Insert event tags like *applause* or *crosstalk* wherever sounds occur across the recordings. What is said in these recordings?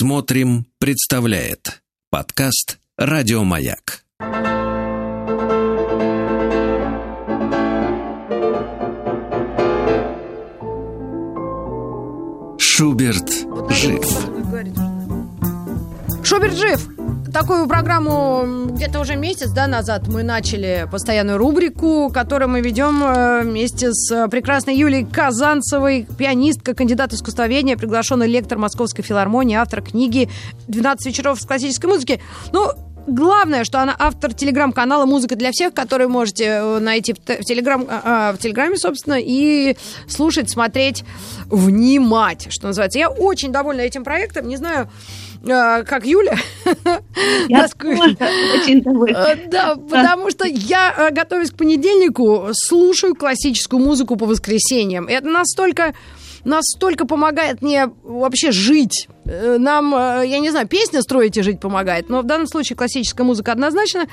Смотрим, представляет подкаст Радиомаяк. Шуберт жив. Шуберт жив. Такую программу где-то уже месяц да, назад мы начали постоянную рубрику, которую мы ведем э, вместе с прекрасной Юлией Казанцевой, пианистка, кандидат искусствоведения, приглашенный лектор Московской филармонии, автор книги «12 вечеров с классической музыки». Ну, Главное, что она автор телеграм-канала «Музыка для всех», который можете э, найти в, телеграм, а, в Телеграме, собственно, и слушать, смотреть, внимать, что называется. Я очень довольна этим проектом. Не знаю, э, как Юля. Я очень довольна. Э, да, потому что я, готовясь к понедельнику, слушаю классическую музыку по воскресеньям. Это настолько настолько помогает мне вообще жить. Э, нам, э, я не знаю, песня строить и жить помогает, но в данном случае классическая музыка однозначно.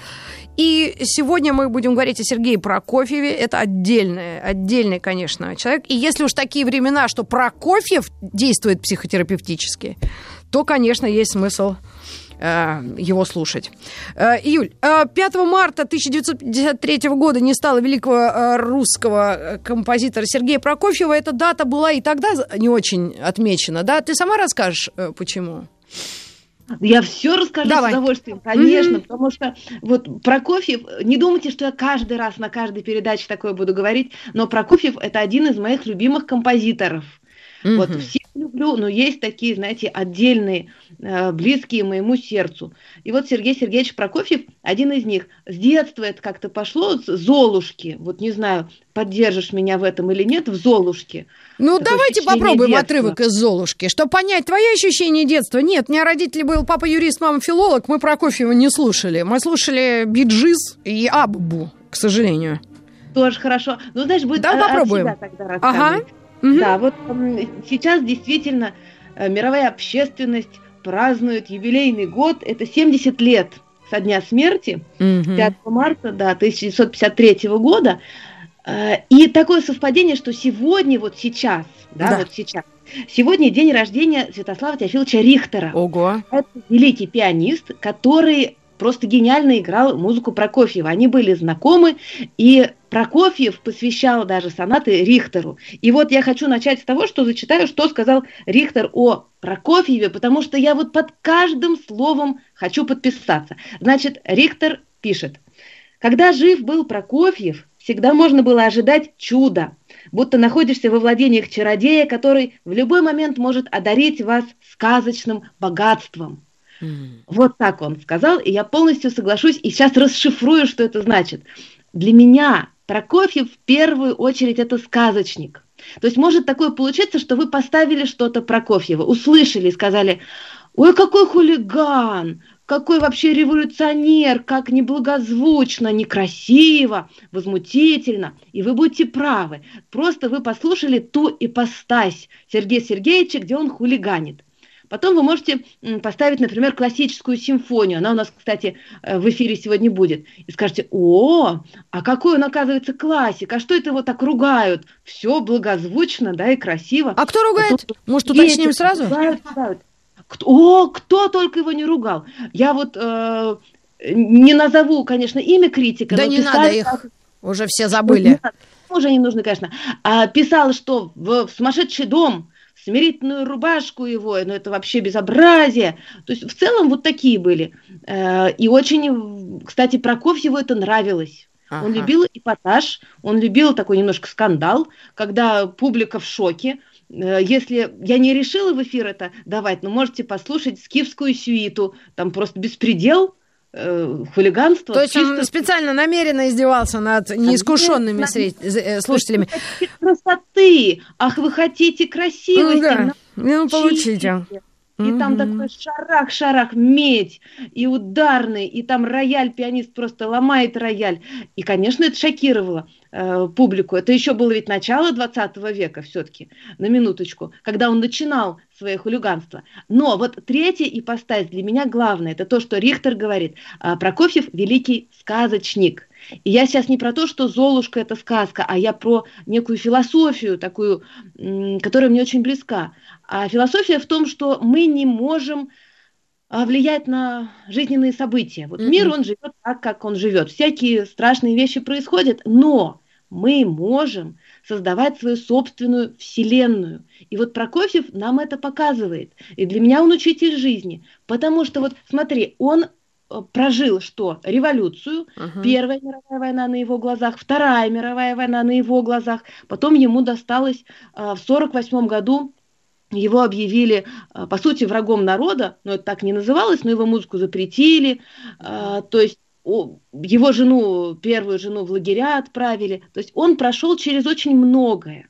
И сегодня мы будем говорить о Сергее Прокофьеве. Это отдельный, отдельный, конечно, человек. И если уж такие времена, что Прокофьев действует психотерапевтически, то, конечно, есть смысл Э, его слушать. Э, Июль, 5 э, марта 1953 года не стало великого русского композитора Сергея Прокофьева. Эта дата была и тогда не очень отмечена, да? Ты сама расскажешь, почему? Я все расскажу Давай. с удовольствием, конечно, mm-hmm. потому что вот Прокофьев, не думайте, что я каждый раз на каждой передаче такое буду говорить, но Прокофьев это один из моих любимых композиторов. Mm-hmm. Вот всех люблю, но есть такие, знаете, отдельные, э, близкие моему сердцу. И вот Сергей Сергеевич Прокофьев один из них. С детства это как-то пошло, Золушки. Вот не знаю, поддержишь меня в этом или нет, в Золушке. Ну, Такое давайте попробуем детства. отрывок из Золушки, чтобы понять твои ощущения детства. Нет, у меня родители был папа юрист, мама филолог, мы Прокофьева не слушали. Мы слушали Биджиз и Аббу, к сожалению. Тоже хорошо. Ну, знаешь, будет да, попробуем. тогда ага. Угу. Да, вот сейчас действительно э, мировая общественность празднует юбилейный год, это 70 лет со дня смерти, угу. 5 марта да, 1953 года. Э, и такое совпадение, что сегодня, вот сейчас, да, да. вот сейчас, сегодня день рождения Святослава Теофиловича Рихтера. Ого! Это великий пианист, который просто гениально играл музыку Прокофьева. Они были знакомы, и Прокофьев посвящал даже сонаты Рихтеру. И вот я хочу начать с того, что зачитаю, что сказал Рихтер о Прокофьеве, потому что я вот под каждым словом хочу подписаться. Значит, Рихтер пишет. Когда жив был Прокофьев, всегда можно было ожидать чуда, будто находишься во владениях чародея, который в любой момент может одарить вас сказочным богатством. Вот так он сказал, и я полностью соглашусь, и сейчас расшифрую, что это значит. Для меня Прокофьев в первую очередь это сказочник. То есть может такое получиться, что вы поставили что-то Прокофьева, услышали и сказали, ой, какой хулиган, какой вообще революционер, как неблагозвучно, некрасиво, возмутительно. И вы будете правы. Просто вы послушали ту ипостась Сергея Сергеевича, где он хулиганит. Потом вы можете поставить, например, классическую симфонию. Она у нас, кстати, э, в эфире сегодня будет. И скажете, о, а какой он, оказывается, классик, а что это его так ругают? Все благозвучно, да, и красиво. А кто ругает? Потом, Может, уточним сразу? Ругают, ругают. О, кто только его не ругал. Я вот э, не назову, конечно, имя критика. Да не писали, надо их, уже все забыли. Уже не нужно, конечно. А, писал, что в, в сумасшедший дом смирительную рубашку его, ну это вообще безобразие. То есть в целом вот такие были. Э, и очень, кстати, Прокофьеву это нравилось. Ага. Он любил эпатаж, он любил такой немножко скандал, когда публика в шоке. Э, если я не решила в эфир это давать, но можете послушать скифскую сюиту, там просто беспредел, э, хулиганство. То есть чисто... он специально намеренно издевался над неискушенными на... сред... Э, слушателями. Красоты! Ах, вы хотите красивости! Ну, да. ну получите. И mm-hmm. там такой шарах-шарах, медь, и ударный, и там рояль, пианист просто ломает рояль. И, конечно, это шокировало публику. Это еще было ведь начало 20 века все-таки, на минуточку, когда он начинал свое хулиганство. Но вот третья ипостась для меня главная, это то, что Рихтер говорит, э, Прокофьев великий сказочник. И я сейчас не про то, что Золушка это сказка, а я про некую философию такую, которая мне очень близка. А философия в том, что мы не можем а, влиять на жизненные события. Вот mm-hmm. мир, он живет так, как он живет. Всякие страшные вещи происходят, но мы можем создавать свою собственную вселенную. И вот Прокофьев нам это показывает. И для меня он учитель жизни. Потому что вот смотри, он э, прожил что? Революцию. Uh-huh. Первая мировая война на его глазах, Вторая мировая война на его глазах. Потом ему досталось а, в 1948 году его объявили, а, по сути, врагом народа, но это так не называлось, но его музыку запретили, а, то есть его жену, первую жену в лагеря отправили. То есть он прошел через очень многое.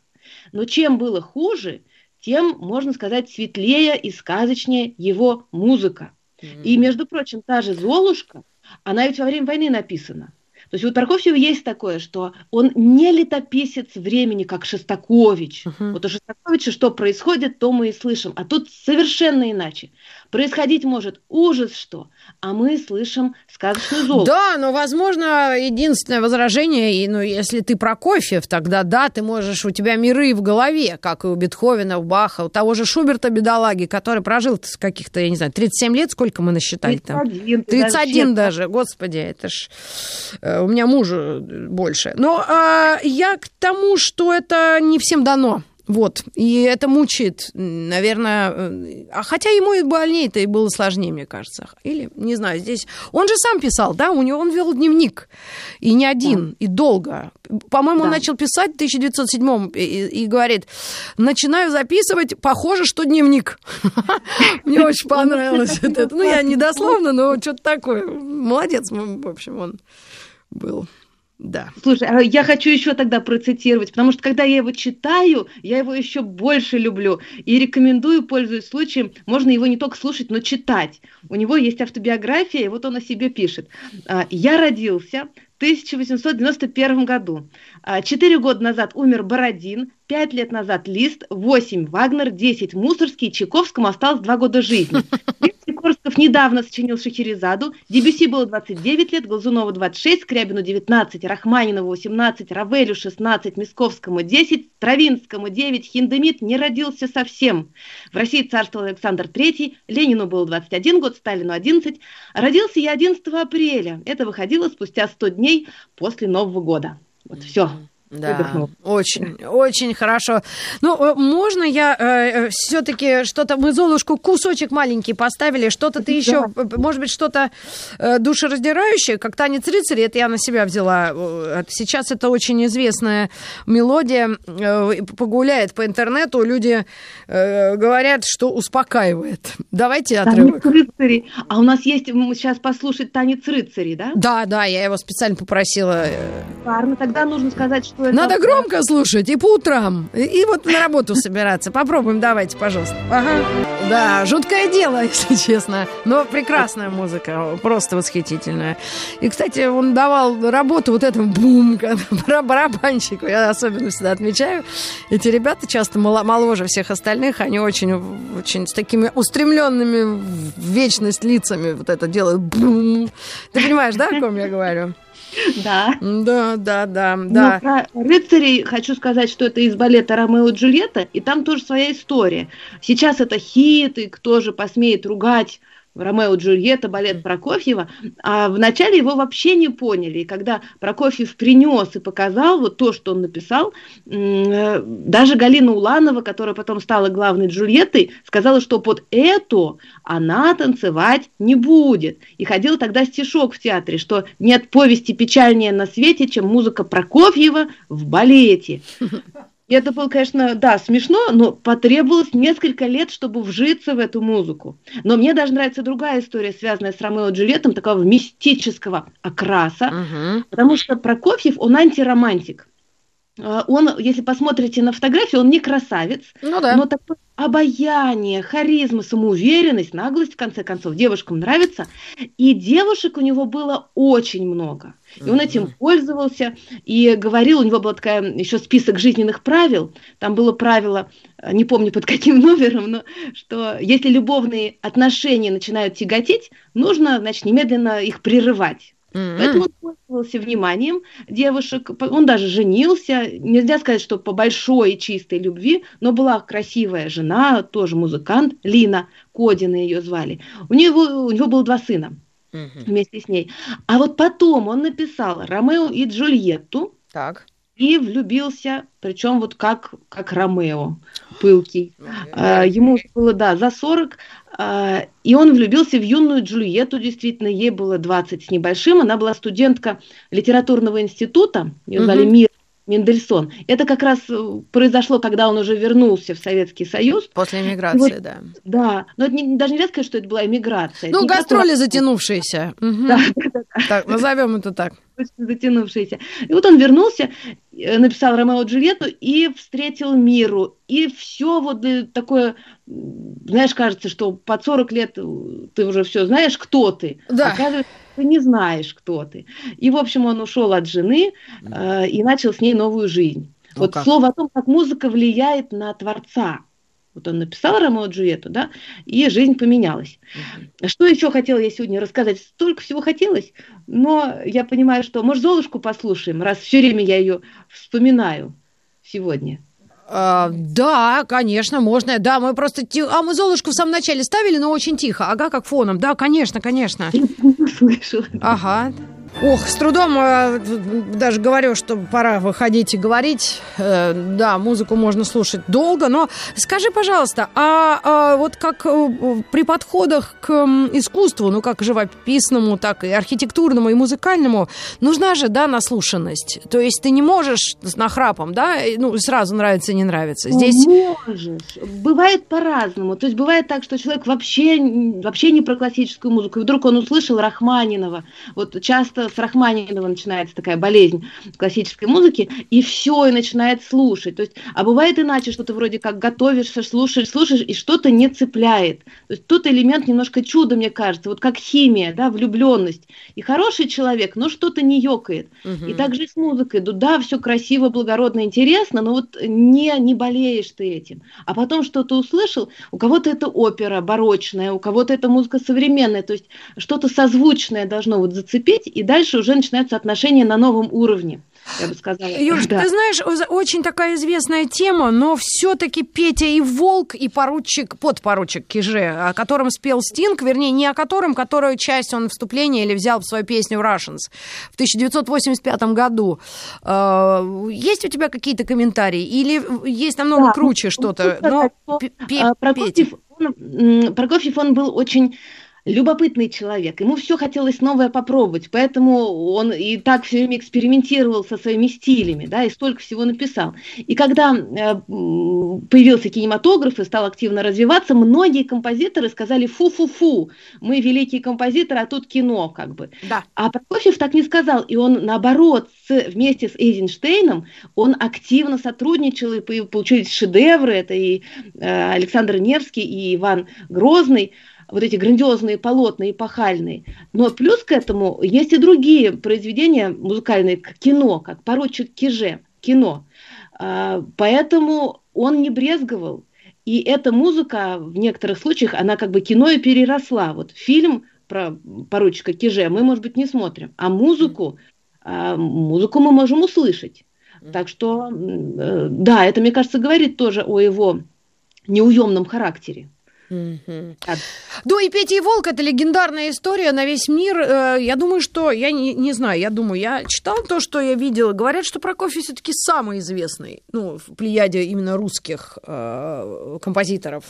Но чем было хуже, тем, можно сказать, светлее и сказочнее его музыка. Mm-hmm. И, между прочим, та же «Золушка», она ведь во время войны написана. То есть у Тарковского есть такое, что он не летописец времени, как Шостакович. Uh-huh. Вот у Шостаковича что происходит, то мы и слышим. А тут совершенно иначе. Происходить может ужас что, а мы слышим сказочную золото. Да, но, возможно, единственное возражение, и, ну, если ты Прокофьев, тогда да, ты можешь, у тебя миры в голове, как и у Бетховена, у Баха, у того же Шуберта, бедолаги, который прожил каких-то, я не знаю, 37 лет, сколько мы насчитали 31, там? 31 даже, даже, господи, это ж э, у меня мужу больше. Но э, я к тому, что это не всем дано. Вот, и это мучает, наверное, э, а хотя ему и больнее-то и было сложнее, мне кажется. Или, не знаю, здесь... Он же сам писал, да, у него он вел дневник, и не один, да. и долго. По-моему, да. он начал писать в 1907 и, и говорит, начинаю записывать, похоже, что дневник. *laughs* Мне очень понравилось *laughs* это. Ну, я не дословно, но что-то такое. Молодец, в общем, он был. Да. Слушай, а я хочу еще тогда процитировать, потому что когда я его читаю, я его еще больше люблю и рекомендую, пользуясь случаем, можно его не только слушать, но читать. У него есть автобиография, и вот он о себе пишет. «А, «Я родился в 1891 году. А, четыре года назад умер Бородин, пять лет назад Лист, восемь Вагнер, десять Мусорский, Чайковскому осталось два года жизни. *laughs* недавно сочинил Шахерезаду, Дебюси было 29 лет, Глазунову 26, Скрябину 19, Рахманинову 18, Равелю 16, Мисковскому 10, Травинскому 9, Хиндемит не родился совсем. В России царствовал Александр III, Ленину было 21 год, Сталину 11. Родился я 11 апреля. Это выходило спустя 100 дней после Нового года. Вот все. Да, выдохнул. очень, очень хорошо. Ну, э, можно я э, э все-таки что-то, мы Золушку кусочек маленький поставили, что-то ты еще, да. может быть, что-то э, душераздирающее, как танец рыцаря, это я на себя взяла. Э, сейчас это очень известная мелодия, э, погуляет по интернету, люди э, говорят, что успокаивает. Давайте отрывок. Танец рыцарей. А у нас есть сейчас послушать танец рыцарей, да? Да, да, я его специально попросила. Парно, тогда нужно сказать, что. Надо громко слушать и по утрам, и, и вот на работу собираться. Попробуем, давайте, пожалуйста. Ага. Да, жуткое дело, *laughs* если честно, но прекрасная музыка, просто восхитительная. И, кстати, он давал работу вот этому бум, *laughs* барабанщику, я особенно всегда отмечаю. Эти ребята часто моложе всех остальных, они очень, очень с такими устремленными в вечность лицами вот это делают. Бум. Ты понимаешь, да, о ком я говорю? *laughs* Да. Да, да, да, да. Но про рыцарей хочу сказать, что это из балета Ромео и Джульетта, и там тоже своя история. Сейчас это хит, и кто же посмеет ругать Ромео и Джульетта, балет Прокофьева, а вначале его вообще не поняли. И когда Прокофьев принес и показал вот то, что он написал, э, даже Галина Уланова, которая потом стала главной Джульеттой, сказала, что под это она танцевать не будет. И ходил тогда стишок в театре, что нет повести печальнее на свете, чем музыка Прокофьева в балете. *laughs* И это было, конечно, да, смешно, но потребовалось несколько лет, чтобы вжиться в эту музыку. Но мне даже нравится другая история, связанная с Ромео и Джульеттом, такого мистического окраса, uh-huh. потому что Прокофьев, он антиромантик. А, он, если посмотрите на фотографию, он не красавец, ну, да. но такое обаяние, харизма, самоуверенность, наглость, в конце концов, девушкам нравится. И девушек у него было очень много. И он этим пользовался и говорил, у него был такая еще список жизненных правил. Там было правило, э, не помню под каким *laughs* номером, но что если любовные отношения начинают тяготеть, нужно, значит, немедленно их прерывать. Mm-hmm. Поэтому он пользовался вниманием девушек. Он даже женился. Нельзя сказать, что по большой и чистой любви, но была красивая жена, тоже музыкант, Лина Кодина ее звали. У него, у него было два сына mm-hmm. вместе с ней. А вот потом он написал Ромео и Джульетту. Так. И влюбился, причем вот как, как Ромео, пылкий. А, ему было, да, за 40, а, и он влюбился в юную Джульетту, действительно, ей было 20 с небольшим, она была студентка литературного института, ее звали угу. Мир Мендельсон. Это как раз э, произошло, когда он уже вернулся в Советский Союз. После эмиграции, вот, да. Да, но это не, даже нельзя сказать, что это была эмиграция. Ну, гастроли такой... затянувшиеся. Угу. Да, да, да. Так, назовем это так. Затянувшиеся. И вот он вернулся, написал Ромео Джульетту и встретил миру. И все вот такое, знаешь, кажется, что под 40 лет ты уже все знаешь, кто ты. Да. Оказывается, ты не знаешь, кто ты. И, в общем, он ушел от жены э, и начал с ней новую жизнь. Ну, вот как? слово о том, как музыка влияет на творца. Вот он написал Ромео Джульетту, да, и жизнь поменялась. Угу. Что еще хотела я сегодня рассказать? Столько всего хотелось, но я понимаю, что, может, Золушку послушаем, раз все время я ее вспоминаю сегодня. А, да, конечно, можно. Да, мы просто... А мы Золушку в самом начале ставили, но очень тихо. Ага, как фоном. Да, конечно, конечно. *laughs* Слышу. Ага. Ох, с трудом э, даже говорю, что пора выходить и говорить. Э, да, музыку можно слушать долго, но скажи, пожалуйста, а, а вот как э, при подходах к искусству, ну как живописному, так и архитектурному, и музыкальному, нужна же, да, наслушанность. То есть ты не можешь с нахрапом, да, ну сразу нравится, не нравится. Здесь... Можешь. Бывает по-разному. То есть бывает так, что человек вообще, вообще не про классическую музыку, и вдруг он услышал Рахманинова. Вот часто с Рахманинова начинается такая болезнь классической музыки, и все, и начинает слушать. То есть, а бывает иначе, что ты вроде как готовишься, слушаешь, слушаешь, и что-то не цепляет. То есть тут элемент немножко чуда, мне кажется, вот как химия, да, влюбленность. И хороший человек, но что-то не ёкает. Угу. И также с музыкой. Ну, да, все красиво, благородно, интересно, но вот не, не болеешь ты этим. А потом что-то услышал, у кого-то это опера барочная, у кого-то это музыка современная, то есть что-то созвучное должно вот зацепить, и дальше уже начинаются отношения на новом уровне я бы сказала. Юль, да. ты знаешь, очень такая известная тема, но все-таки Петя и Волк, и поручик, подпоручик Киже, о котором спел Стинг, вернее, не о котором, которую часть он вступления или взял в свою песню Russians в 1985 году. А, есть у тебя какие-то комментарии? Или есть намного да, круче что-то? Но... Прокофьев, он, Прокофьев, он был очень любопытный человек, ему все хотелось новое попробовать, поэтому он и так все время экспериментировал со своими стилями, да, и столько всего написал. И когда э, появился кинематограф и стал активно развиваться, многие композиторы сказали фу-фу-фу, мы великие композиторы, а тут кино как бы. Да. А Прокофьев так не сказал, и он наоборот с, вместе с Эйзенштейном он активно сотрудничал, и получились шедевры, это и э, Александр Невский, и Иван Грозный, вот эти грандиозные полотна эпохальные. Но плюс к этому есть и другие произведения музыкальные, как кино, как «Поручик Киже», кино. А, поэтому он не брезговал. И эта музыка в некоторых случаях, она как бы кино и переросла. Вот фильм про поручика Киже мы, может быть, не смотрим, а музыку, а, музыку мы можем услышать. Так что, э, да, это, мне кажется, говорит тоже о его неуемном характере. Mm-hmm. Да, и Петя и Волк это легендарная история на весь мир. Э, я думаю, что я не, не знаю, я думаю, я читала то, что я видела. Говорят, что Прокофьев все-таки самый известный, ну, в плеяде именно русских э, композиторов.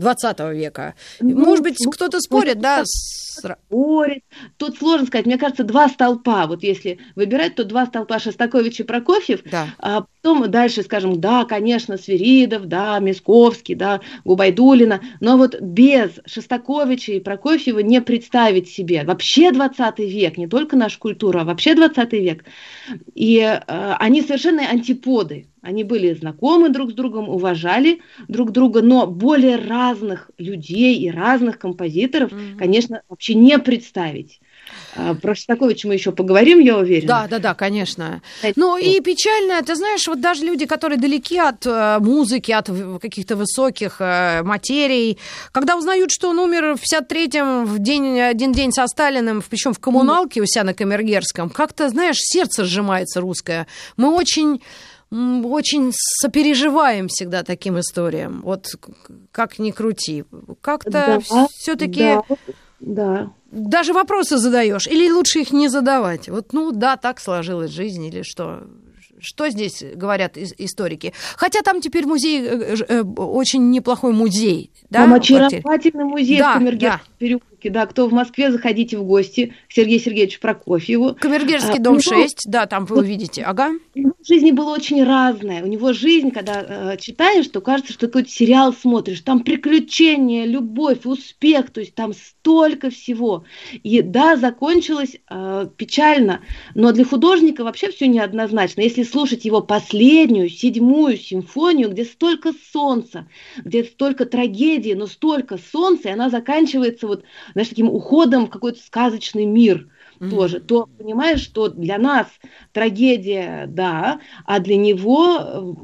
20 века. Ну, Может быть, ну, кто-то спорит, ну, да? Спорит. Тут сложно сказать. Мне кажется, два столпа. Вот если выбирать, то два столпа Шостакович и Прокофьев. Да. А потом дальше, скажем, да, конечно, Свиридов, да, Мисковский, да, Губайдулина. Но вот без Шостаковича и Прокофьева не представить себе. Вообще 20 век, не только наша культура, а вообще 20 век. И э, они совершенно антиподы. Они были знакомы друг с другом, уважали друг друга, но более разных людей и разных композиторов, mm-hmm. конечно, вообще не представить. А, про Шостаковича мы еще поговорим, я уверена. Да, да, да, конечно. Ну и печально, ты знаешь, вот даже люди, которые далеки от э, музыки, от каких-то высоких э, материй, когда узнают, что он умер в 53-м, в день, один день со Сталиным, причем в коммуналке у себя на Камергерском, как-то, знаешь, сердце сжимается русское. Мы очень очень сопереживаем всегда таким историям. Вот как ни крути. Как-то да, все-таки да, да. даже вопросы задаешь, или лучше их не задавать. Вот, ну да, так сложилась жизнь, или что. Что здесь говорят историки? Хотя там теперь музей, э, э, очень неплохой музей. Да, там очаровательный музей да, в Камергерском да. переулке. Да, кто в Москве, заходите в гости к Сергею Сергеевичу Прокофьеву. Камергерский а, дом него, 6, да, там вы увидите. Ага. В жизни было очень разное. У него жизнь, когда э, читаешь, то кажется, что какой-то сериал смотришь. Там приключения, любовь, успех, то есть там столько всего. И да, закончилось э, печально, но для художника вообще все неоднозначно. Если слушать его последнюю, седьмую симфонию, где столько солнца, где столько трагедии, но столько солнца, и она заканчивается вот, знаешь, таким уходом в какой-то сказочный мир mm-hmm. тоже, то понимаешь, что для нас трагедия, да, а для него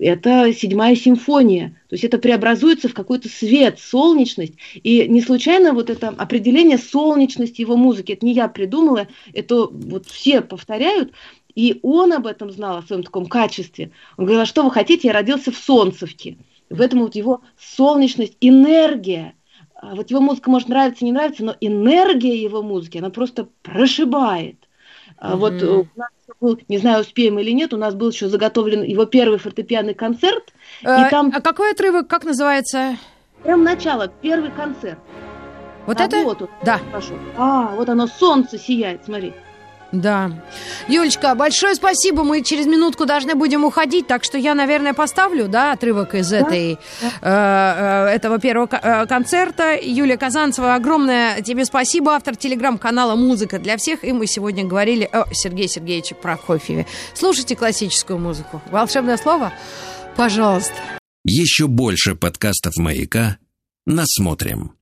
э, это седьмая симфония. То есть это преобразуется в какой-то свет, солнечность. И не случайно вот это определение солнечности его музыки, это не я придумала, это вот все повторяют, и он об этом знал, о своем таком качестве. Он говорил, а что вы хотите, я родился в Солнцевке. В этом вот его солнечность, энергия. А вот его музыка может нравиться, не нравиться, но энергия его музыки, она просто прошибает. Mm-hmm. Вот у нас был, не знаю, успеем или нет, у нас был еще заготовлен его первый фортепианный концерт. А, и там... а какой отрывок, как называется? Прям начало, первый концерт. Вот а это? Вот он, да. Пошел. А, вот оно, солнце сияет, смотри. Да. Юлечка, большое спасибо. Мы через минутку должны будем уходить, так что я, наверное, поставлю, да, отрывок из да? этой, да. Э, э, этого первого э, концерта. Юлия Казанцева, огромное тебе спасибо. Автор телеграм-канала «Музыка для всех». И мы сегодня говорили о Сергее Сергеевиче Прокофьеве. Слушайте классическую музыку. Волшебное слово? Пожалуйста. Еще больше подкастов «Маяка» насмотрим.